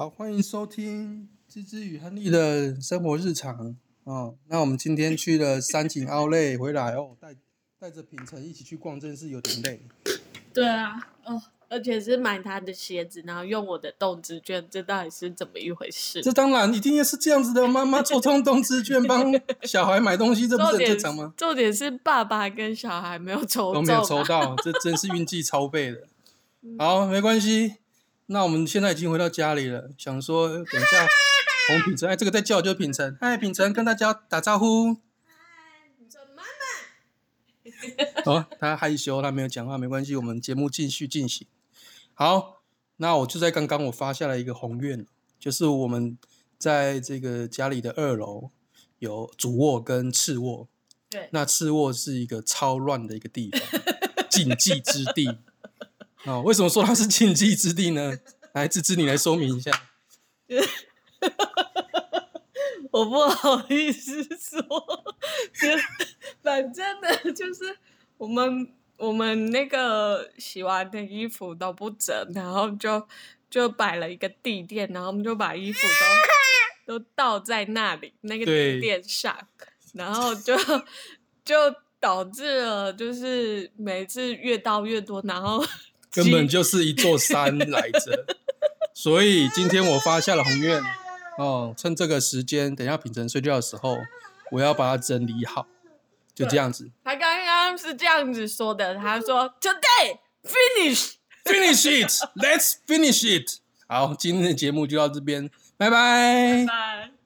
好，欢迎收听芝芝与亨利的生活日常哦。那我们今天去了三井奥莱回来哦，带带着品成一起去逛，真是有点累。对啊，哦，而且是买他的鞋子，然后用我的动资券，这到底是怎么一回事？这当然一定要是这样子的，妈妈做通动资券帮小孩买东西，这不是很正常吗？重点是爸爸跟小孩没有抽中、啊，都没有抽到，这真是运气超倍的。好，没关系。那我们现在已经回到家里了，想说等一下 红品成，哎，这个在叫就是品成，嗨，品成跟大家打招呼。哦，他害羞，他没有讲话，没关系，我们节目继续进行。好，那我就在刚刚我发下了一个宏愿，就是我们在这个家里的二楼有主卧跟次卧，对，那次卧是一个超乱的一个地方，禁忌之地。哦，为什么说它是禁忌之地呢？来，芝芝，你来说明一下。我不好意思说，就反正呢，就是我们我们那个洗完的衣服都不整，然后就就摆了一个地垫，然后我们就把衣服都都倒在那里那个地垫上，然后就就导致了就是每次越倒越多，然后根本就是一座山 来着。所以今天我发下了宏愿，哦，趁这个时间，等一下品成睡觉的时候，我要把它整理好，就这样子他刚刚是这样子说的，他说 Today finish。finish it，let's finish it。好，今天的节目就到这边，拜拜。拜。